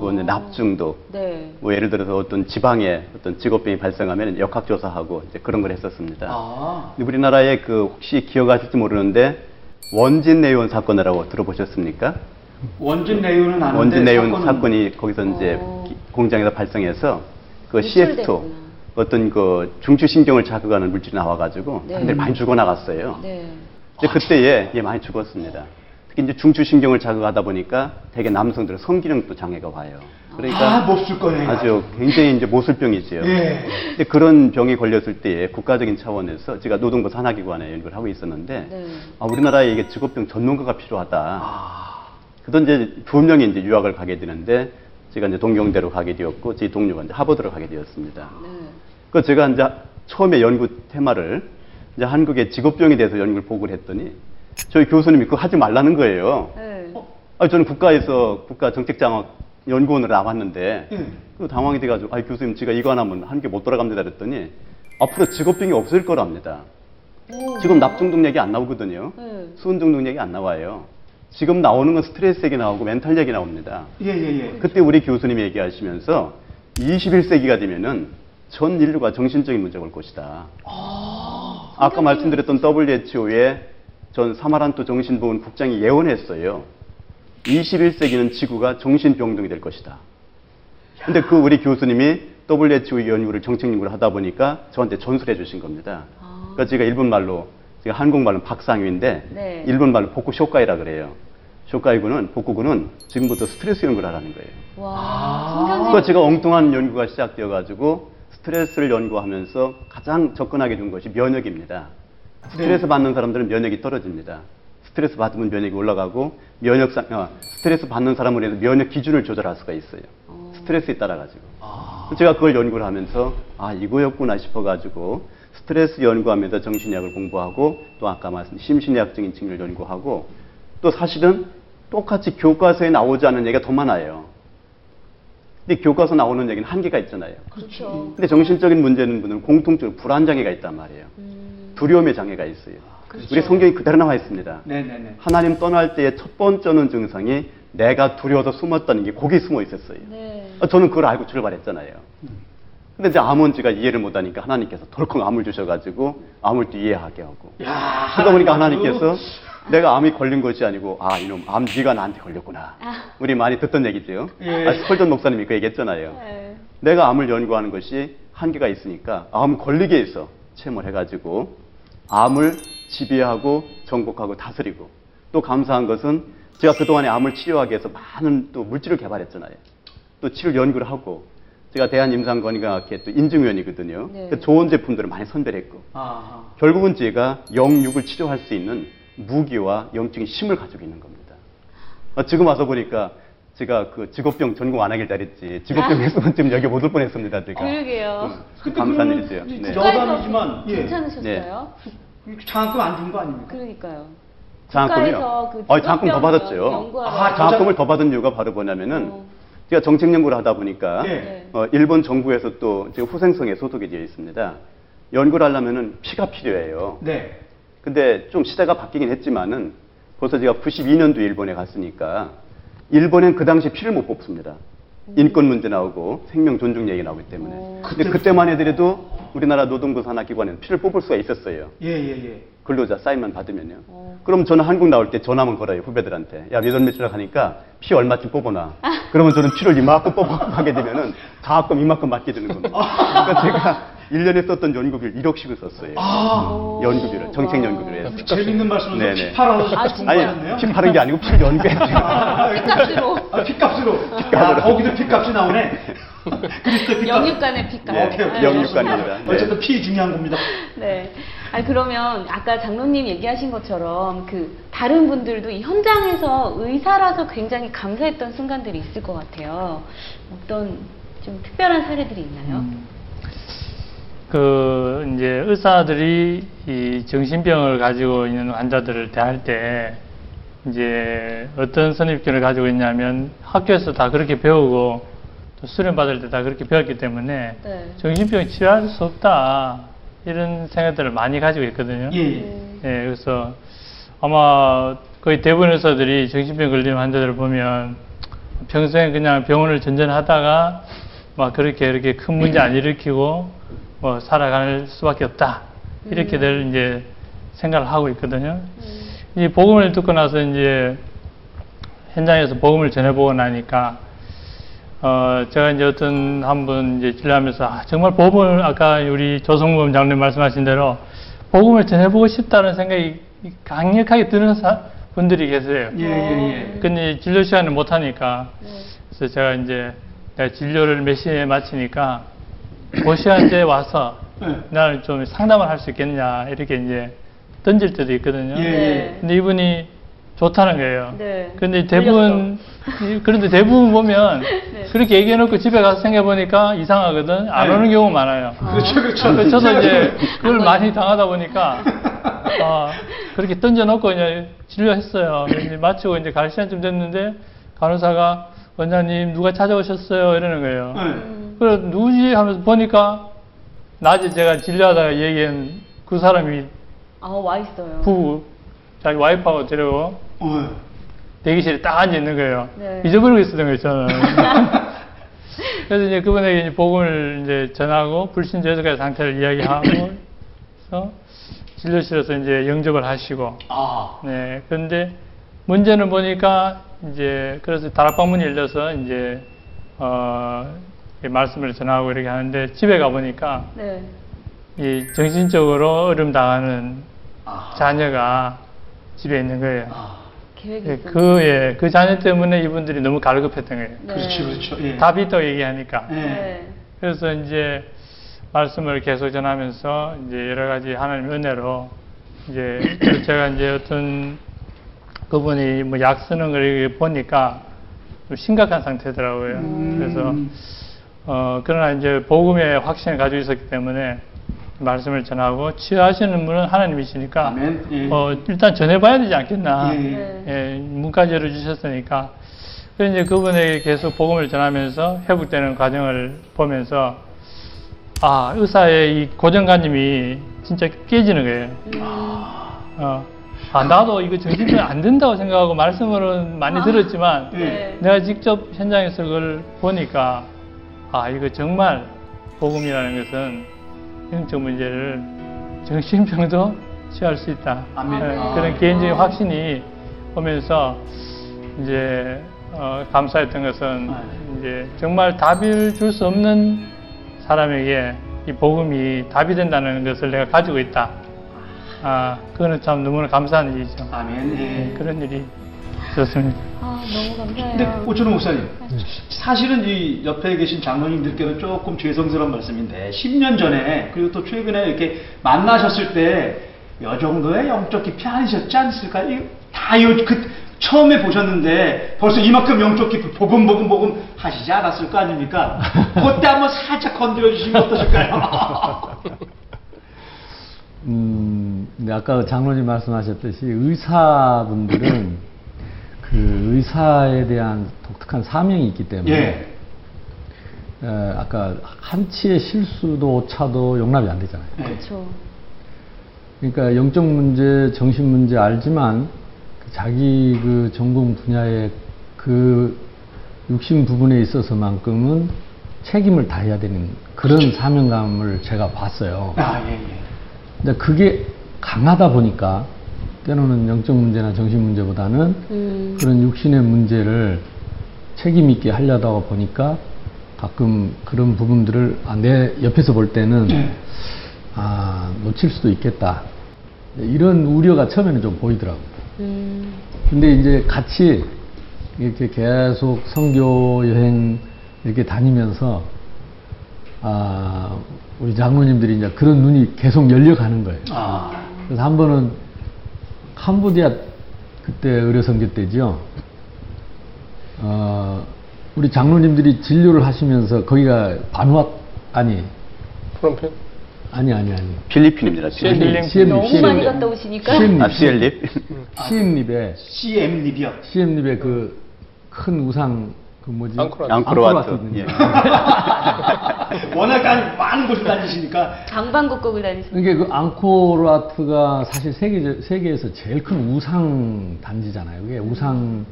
뭐 이제 어. 납 중독, 네. 뭐 예를 들어서 어떤 지방에 어떤 직업병이 발생하면 역학조사하고 이제 그런 걸 했었습니다. 아. 근데 우리나라에 그 혹시 기억하실지 모르는데 원진 내원 사건이라고 들어보셨습니까? 원진 내유는 아는데 원진 내원 사건은- 사건이 거기서 이제 어. 기- 공장에서 발생해서 그 유출됐구나. CF2 어떤 그 중추신경을 자극하는 물질이 나와가지고 네. 사람들이 많이 죽어나갔어요. 네. 근데 그때에 예, 많이 죽었습니다. 특히 이제 중추신경을 자극하다 보니까 대개 남성들은 성기능도 장애가 와요. 아, 그러니까 몹쓸 거네. 아주 굉장히 이제 모슬병이지요. 예. 근데 그런 병이 걸렸을 때에 국가적인 차원에서 제가 노동부 산하기관에 연구를 하고 있었는데 네. 아, 우리나라에 이게 직업병 전문가가 필요하다. 아. 그던 이제 두 명이 이제 유학을 가게 되는데 제가 이제 동경대로 가게 되었고 제 동료가 이제 하버드로 가게 되었습니다. 네. 그 제가 이제 처음에 연구 테마를 이제 한국의 직업병에 대해서 연구를 보고를 했더니 저희 교수님이 그거 하지 말라는 거예요. 네. 아 저는 국가에서 국가 정책장학 연구원으로 나왔는데 예. 그 당황이 돼가지고 아 교수님 제가 이거 하나면 한 개 못 돌아갑니다 그랬더니 앞으로 직업병이 없을 거랍니다. 오. 지금 납중독 얘기 안 나오거든요. 네. 수은 중독 얘기 안 나와요. 지금 나오는 건 스트레스 얘기 나오고 멘탈 얘기 나옵니다. 예, 예, 예. 그때 우리 교수님이 얘기하시면서 21세기가 되면은 전 인류가 정신적인 문제가 올 것이다. 아, 까 말씀드렸던 WHO의 전 사마란토 정신보건 국장이 예언했어요. 21세기는 지구가 정신병동이 될 것이다. 근데 그 우리 교수님이 WHO 연구를 정책 연구를 하다 보니까 저한테 전수를 해주신 겁니다. 아. 그러니까 제가 일본 말로 제가 한국말로 박상위인데 네. 일본 말로 복구 쇼카이라 그래요. 쇼카이군은 복구군은 지금부터 스트레스 연구를 하라는 거예요. 와. 그러니까 성경지. 제가 엉뚱한 연구가 시작되어 가지고 스트레스를 연구하면서 가장 접근하게 된 것이 면역입니다. 스트레스 받는 사람들은 면역이 떨어집니다. 스트레스 받으면 면역이 올라가고 면역 상 어, 스트레스 받는 사람을 위해서 면역 기준을 조절할 수가 있어요. 스트레스에 따라 가지고. 제가 그걸 연구를 하면서 아 이거였구나 싶어 가지고 스트레스 연구하면서 정신의학을 공부하고 또 아까 말씀 심신의학적인 측면을 연구하고 또 사실은 똑같이 교과서에 나오지 않은 얘기가 더 많아요. 근데 교과서 나오는 얘기는 한계가 있잖아요. 그렇죠. 근데 정신적인 문제는 분은 공통적으로 불안 장애가 있단 말이에요. 음. 두려움의 장애가 있어요. 그렇죠. 우리 성경이 그대로 나와 있습니다. 네네네. 하나님 떠날 때의 첫 번째 는 증상이 내가 두려워서 숨었다는 게 거기 숨어 있었어요. 네. 아, 저는 그걸 알고 출발했잖아요. 근데 이제 암원지가 이해를 못하니까 하나님께서 덜컥 암을 주셔가지고 암을 또 이해하게 하고. 야, 그러다 보니까 하나님께서 내가 암이 걸린 것이 아니고 아 이놈 암 네가 나한테 걸렸구나. 아. 우리 많이 듣던 얘기죠. 예. 아, 설전 목사님이 그 얘기했잖아요. 네. 내가 암을 연구하는 것이 한계가 있으니까 암 걸리게 해서 체험을 해가지고 암을 지배하고 정복하고 다스리고 또 감사한 것은 제가 그동안에 암을 치료하기 위해서 많은 또 물질을 개발했잖아요. 또 치료 연구를 하고 제가 대한임상건강학회 또 인증위원이거든요. 네. 그 좋은 제품들을 많이 선별했고 아, 결국은 제가 영육을 치료할 수 있는 무기와 영적인 힘을 가지고 있는 겁니다. 어, 지금 와서 보니까 제가 그 직업병 전공 안 하길 잘했지. 직업병 했으면 지금 여기 못 올 뻔했습니다. 제가. 그러게요. 음, 감사한 일이세요. 이 네. 여담이지만 예. 괜찮으셨어요? 장학금 안 준 거 아닙니까? 그러니까요. 장학금이요? 그 어, 장학금 더 받았죠. 아, 장학금을 더 받은 이유가 바로 뭐냐면은 어. 제가 정책 연구를 하다 보니까 네. 어, 일본 정부에서 또 제가 후생성에 소속이 되어 있습니다. 연구를 하려면은 피가 필요해요. 네. 근데 좀 시대가 바뀌긴 했지만은 벌써 제가 92년도 일본에 갔으니까 일본엔 그 당시 피를 못 뽑습니다. 인권 문제 나오고 생명 존중 얘기 나오기 때문에. 어. 근데 그때만 해더라도 우리나라 노동부 산하기관에는 피를 뽑을 수가 있었어요. 예, 예, 예. 근로자 사인만 받으면요. 어. 그럼 저는 한국 나올 때 전화만 걸어요 후배들한테. 야 몇월 며칠 가니까 피 얼마쯤 뽑아놔. 그러면 저는 피를 이만큼 뽑아가게 되면은 장학금 이만큼 맞게 되는 겁니다. 그러니까 제가 1년에 썼던 연구비를 1억씩을 썼어요. 아, 연구비를 정책 연구비를 해서. 재밌는 말씀을 네네. 피 팔아서 아? 공부하셨네요. 피 파는 게 아니고 피를 연구했어요. 아, 피값으로. 아, 피값으로. 아, 거기도 피값이 나오네. 그리스도 피값. 영육간의 피값. 예, 오케이, 오케이. 영육간입니다. 네. 어쨌든 피 중요한 겁니다. 네. 아니 그러면 아까 장로님 얘기하신 것처럼 그 다른 분들도 이 현장에서 의사라서 굉장히 감사했던 순간들이 있을 것 같아요. 어떤 좀 특별한 사례들이 있나요? 음. 그 이제 의사들이 이 정신병을 가지고 있는 환자들을 대할 때 이제 어떤 선입견을 가지고 있냐면 학교에서 다 그렇게 배우고 또 수련 받을 때 다 그렇게 배웠기 때문에 네. 정신병 치료할 수 없다 이런 생각들을 많이 가지고 있거든요. 예, 예. 음. 예, 그래서 아마 거의 대부분 의사들이 정신병 걸린 환자들을 보면 평소에 그냥 병원을 전전하다가 막 그렇게 이렇게 큰 문제 안 일으키고 뭐 살아갈 수밖에 없다 이렇게들 이제 생각을 하고 있거든요. 이 복음을 듣고 나서 이제 현장에서 복음을 전해보고 나니까 어 제가 이제 어떤 한 분 이제 진료하면서 아, 정말 복음을 아까 우리 조성범 장로님 말씀하신 대로 복음을 전해보고 싶다는 생각이 강력하게 드는 사- 분들이 계세요. 예, 예, 예. 근데 진료 시간을 못 하니까 네. 그래서 제가 이제 내가 진료를 몇 시에 마치니까 그 시간대에 와서 네. 나를 좀 상담을 할 수 있겠냐 이렇게 이제 던질 때도 있거든요. 예, 예. 근데 이분이 좋다는 거예요. 네. 근데 대부분 이- 그런데 대부분 보면 네. 그렇게 얘기해놓고 집에 가서 생각해보니까 이상하거든. 안 네. 오는 경우가 많아요. 그렇죠, 그렇죠. 그래서 저도 이제 그걸 안 많이 당하다 보니까 아, 그렇게 던져놓고 그냥 진료했어요. 이제 마치고 이제 갈 시간쯤 됐는데 간호사가 원장님 누가 찾아오셨어요 이러는 거예요. 네. 음. 그래 누구지 하면서 보니까 낮에 제가 진료하다가 얘기한 그 사람이 아, 와 있어요. 부부 자기 와이프하고 데리고 어. 대기실에 딱 앉아 있는 거예요. 네. 잊어버리고 있었던 거예요, 저는. 그래서 이제 그분에게 이제 복음을 이제 전하고 불신저주의 상태를 이야기하고 해서 진료실에서 이제 영접을 하시고 아. 네. 그런데 문제는 보니까 이제 그래서 다락방 문이 열려서 이제 어, 이 말씀을 전하고 이렇게 하는데 집에 가 보니까 네. 이 정신적으로 어려움 당하는 아. 자녀가 집에 있는 거예요. 아. 예, 그, 예, 그 자녀 때문에 이분들이 너무 갈급했던 거예요. 네. 그렇죠, 그렇죠. 예. 답이 있다고 얘기하니까. 예. 네. 그래서 이제 말씀을 계속 전하면서 이제 여러 가지 하나님 은혜로 이제 제가 이제 어떤 그분이 뭐 약 쓰는 걸 보니까 좀 심각한 상태더라고요. 음. 그래서 어 그러나 이제 복음의 확신을 가지고 있었기 때문에 말씀을 전하고 치유하시는 분은 하나님이시니까. 예. 어 일단 전해봐야 되지 않겠나. 예. 네. 예, 문까지 열어주셨으니까. 그래서 이제 그분에게 계속 복음을 전하면서 회복되는 과정을 보면서, 아, 의사의 이 고정관념이 진짜 깨지는 거예요. 음. 어, 아, 나도 이거 정신병 안 된다고 생각하고 말씀으로는 많이 들었지만, 네. 내가 직접 현장에서 그걸 보니까, 아, 이거 정말 복음이라는 것은 영적 문제를 정신병도 치유할 수 있다. 아멘. 예, 아. 그런 개인적인 확신이 오면서 이제 어, 감사했던 것은 아. 이제 정말 답을 줄 수 없는 사람에게 이 복음이 답이 된다는 것을 내가 가지고 있다. 아, 그거는 참 너무나 감사한 일이죠. 아멘. 예. 예, 그런 일이 있었습니다. 아, 아, 너무 감사해요. 근데 오천호 목사님, 사실은 이 옆에 계신 장로님들께는 조금 죄송스러운 말씀인데 10년 전에 그리고 또 최근에 이렇게 만나셨을 때이 정도의 영적 깊이 아니셨지 않습니까? 다그 처음에 보셨는데 벌써 이만큼 영적 깊이 복음 복음 복음 하시지 않았을 거 아닙니까? 그때 한번 살짝 건드려 주시면 어떠실까요? 음, 근데 아까 장로님 말씀하셨듯이 의사분들은 그 의사에 대한 독특한 사명이 있기 때문에 예. 에, 아까 한치의 실수도 오차도 용납이 안 되잖아요. 그렇죠. 그러니까 영적 문제, 정신 문제 알지만 그 자기 그 전공 분야의 그 육신 부분에 있어서만큼은 책임을 다해야 되는 그런 사명감을 제가 봤어요. 아, 예, 예. 근데 그게 강하다 보니까 때로는 영적 문제나 정신 문제보다는 음. 그런 육신의 문제를 책임 있게 하려다 보니까 가끔 그런 부분들을 아, 내 옆에서 볼 때는 네. 아 놓칠 수도 있겠다 이런 우려가 처음에는 좀 보이더라고요. 음. 근데 이제 같이 이렇게 계속 선교 여행 이렇게 다니면서 아 우리 장로님들이 이제 그런 눈이 계속 열려가는 거예요. 아, 그래서 한 번은 캄보디아 그때 의료 선교 때죠. 어, 우리 장로님들이 진료를 하시면서 거기가 바누아 아니 프롬펜? 아니 아니 아니 필리핀입니다. CM 필리핀. CM 너무 많이 갔다 오시니까. CM 아, CL립? CM립에 CM 립이요. CM립에 그 큰 우상 그 뭐지 앙코르와트. 예. 워낙 간- 많은 곳을 다니시니까 방방곡곡을 다니시는. 이게 그 앙코르와트가 사실 세계 세계에서 제일 큰 우상 단지잖아요. 그게 우상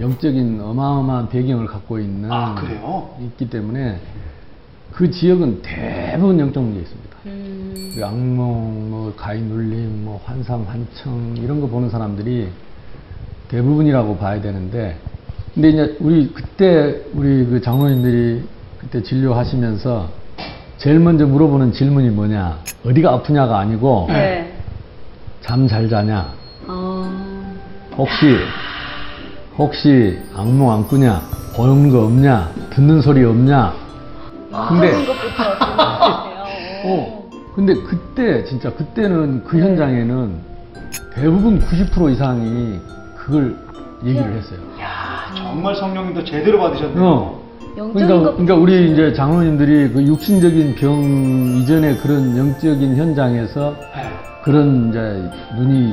영적인 어마어마한 배경을 갖고 있는 아, 그래요? 있기 때문에 그 지역은 대부분 영적 문제 있습니다. 음. 그 악몽, 뭐 가위 눌림, 뭐 환상, 환청 이런 거 보는 사람들이 대부분이라고 봐야 되는데 근데 이제 우리 그때 우리 그 장로님들이 그때 진료하시면서 제일 먼저 물어보는 질문이 뭐냐 어디가 아프냐가 아니고 네. 잠잘 자냐 어. 혹시 혹시 악몽 안 꾸냐 보는 거 없냐 듣는 소리 없냐 근데 것부터 질문하세요. 어. 근데 그때 진짜 그때는 그 현장에는 대부분 90% 이상이 그걸 얘기를 했어요. 야 정말 성령님도 제대로 받으셨네요. 어. 영적인 그러니까, 그러니까 우리 이제 장로님들이 그 육신적인 병 이전에 그런 영적인 현장에서 네. 그런 이제 눈이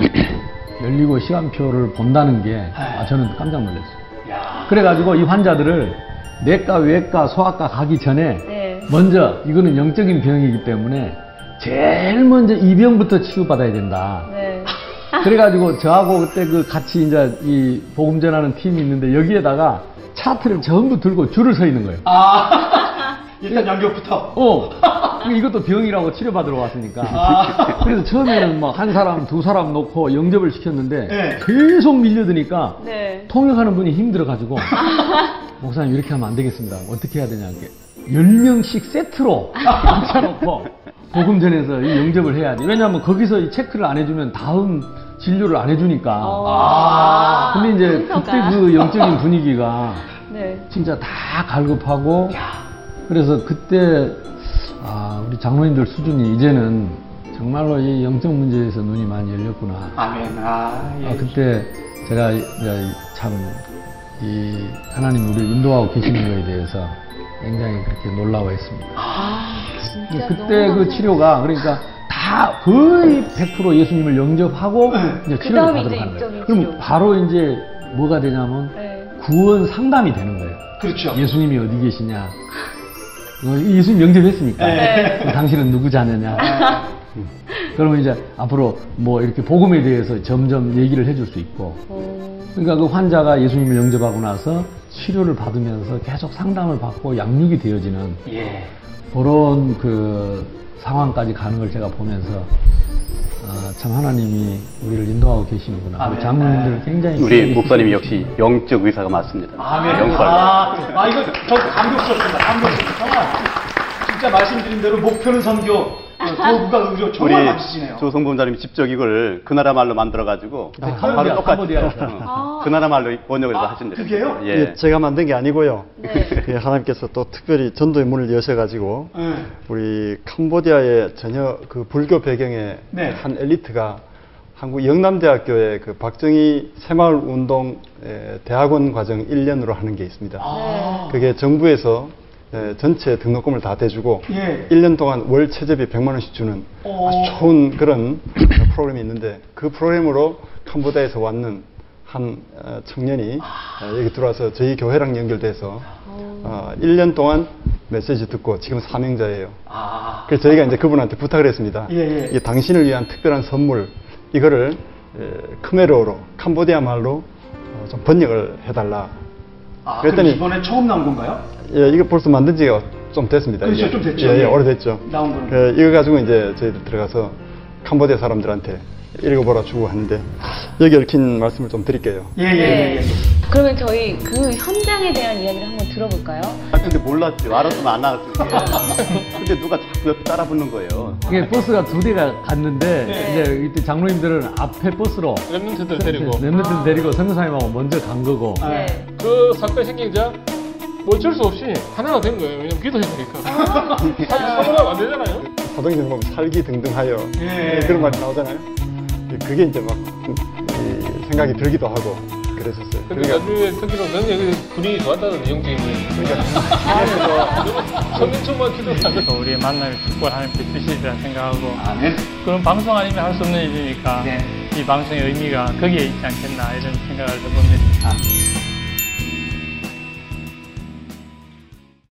열리고 시간표를 본다는 게 아, 저는 깜짝 놀랐어요. 야, 그래가지고 이 환자들을 내과, 외과, 소아과 가기 전에 네. 먼저 이거는 영적인 병이기 때문에 제일 먼저 이 병부터 치유받아야 된다. 네. 그래가지고 저하고 그때 그 같이 이제 이 복음 전하는 팀이 있는데 여기에다가 차트를 전부 들고 줄을 서 있는 거예요. 아 일단 연결부터. 어. 이것도 병이라고 치료받으러 왔으니까. 아. 그래서 처음에는 막 한 사람, 두 사람 놓고 영접을 시켰는데 네. 계속 밀려드니까 네. 통역하는 분이 힘들어가지고 목사님 이렇게 하면 안 되겠습니다. 어떻게 해야 되냐. 이렇게 10명씩 세트로 앉혀놓고 복음 전에서 이 영접을 해야 돼. 왜냐하면 거기서 이 체크를 안 해주면 다음 진료를 안 해주니까. 어. 근데 이제 순서가. 그때 그 영적인 분위기가 네. 진짜 다 갈급하고 그래서 그때 아 우리 장로님들 수준이 이제는 정말로 이 영적 문제에서 눈이 많이 열렸구나. 아멘. 아, 예. 아, 그때 제가 참 이 하나님 우리를 인도하고 계시는 거에 대해서 굉장히 그렇게 놀라워했습니다. 아, 진짜 그때 너무 그. 치료가 그러니까 다 거의 100% 예수님을 영접하고 이제 그 치료를 다음에 받으러 이제 가는 거예요. 그럼. 바로 이제 뭐가 되냐면 네. 구원 상담이 되는 거예요. 그렇죠. 예수님이 어디 계시냐? 어, 예수님 영접했으니까. 네. 당신은 누구 자녀냐? 음. 그러면 이제 앞으로 뭐 이렇게 복음에 대해서 점점 얘기를 해줄 수 있고. 어. 그러니까 그 환자가 예수님을 영접하고 나서 치료를 받으면서 계속 상담을 받고 양육이 되어지는 예. 그런 그 상황까지 가는 걸 제가 보면서 아, 참 하나님이 우리를 인도하고 계시는구나. 아멘. 우리 장로님들 굉장히 우리 있으시고. 역시 영적 의사가 맞습니다. 아멘. 영빨. 아, 아, 이거 저 감격스럽습니다. 감격스럽습니다. 정말 진짜 말씀드린 대로 목표는 선교, 도구가 의료 정말 맛있으네요. 조성범자님이 직접 이걸 그 나라 말로 만들어가지고 아, 바로 똑같이. 어, 그 나라 말로 번역을 해서 하신대요. 그게요? 예. 예, 제가 만든 게 아니고요. 네. 예, 하나님께서 또 특별히 전도의 문을 여셔가지고 네. 우리 캄보디아의 전혀 그 불교 배경의 네. 한 엘리트가 한국 영남대학교의 그 박정희 새마을 운동 에, 대학원 과정 1년으로 하는 게 있습니다. 아. 그게 정부에서 에, 전체 등록금을 다 대주고 예. 1년 동안 월 최저비 100만 원씩 주는 오. 아주 좋은 그런 프로그램이 있는데 그 프로그램으로 캄보디아에서 왔는 한 어, 청년이 어, 여기 들어와서 저희 교회랑 연결돼서 어, 1년 동안 메시지 듣고 지금 사명자예요. 아. 그래서 저희가 이제 그분한테 부탁을 했습니다. 예, 예. 이 당신을 위한 특별한 선물 이거를 에, 크메르어로 캄보디아 말로 어, 좀 번역을 해달라. 아, 그랬더니- 이번에 처음 나온 건가요? 예, 이거 벌써 만든 지가 좀 됐습니다. 그렇죠, 이게. 좀 됐죠. 예, 예, 예. 오래됐죠. 나온 거는. 예, 이거 가지고 이제 저희들 들어가서 캄보디아 사람들한테 읽어보라 주고 하는데 여기 얽힌 말씀을 좀 드릴게요. 예, 예, 예. 예. 그러면 저희 그 현장에 대한 이야기를 한번 들어볼까요? 아, 근데 몰랐죠. 알았으면 안 나왔을 게. 근데 누가 자꾸 옆에 따라 붙는 거예요. 이게 버스가 두 대가 갔는데 네. 이제 이때 장로님들은 앞에 버스로 랩런트들 데리고 랩런트를 데리고 선교사님하고 먼저 간 거고 아, 네. 그 사건이 생기자 뭐 어쩔 수 없이 하나가 된 거예요. 왜냐면 기도했으니까. 사실 사고가 안 되잖아요. 사도행전 보면 살기 등등하여 예. 예, 그런 말이 나오잖아요. 예, 그게 이제 막 이, 생각이 들기도 하고 그랬었어요. 근데 그러니까 나중에 듣기로 너는 여기 분위기 좋았다던데 영적인 분위기. 성민총만 기도하면 또 우리의 만남의 축복을 하나님께 주시리라 생각하고 아멘. 그런 방송 아니면 할 수 없는 일이니까 네. 이 방송의 의미가 거기에 있지 않겠나 이런 생각을 해봅니다. 아,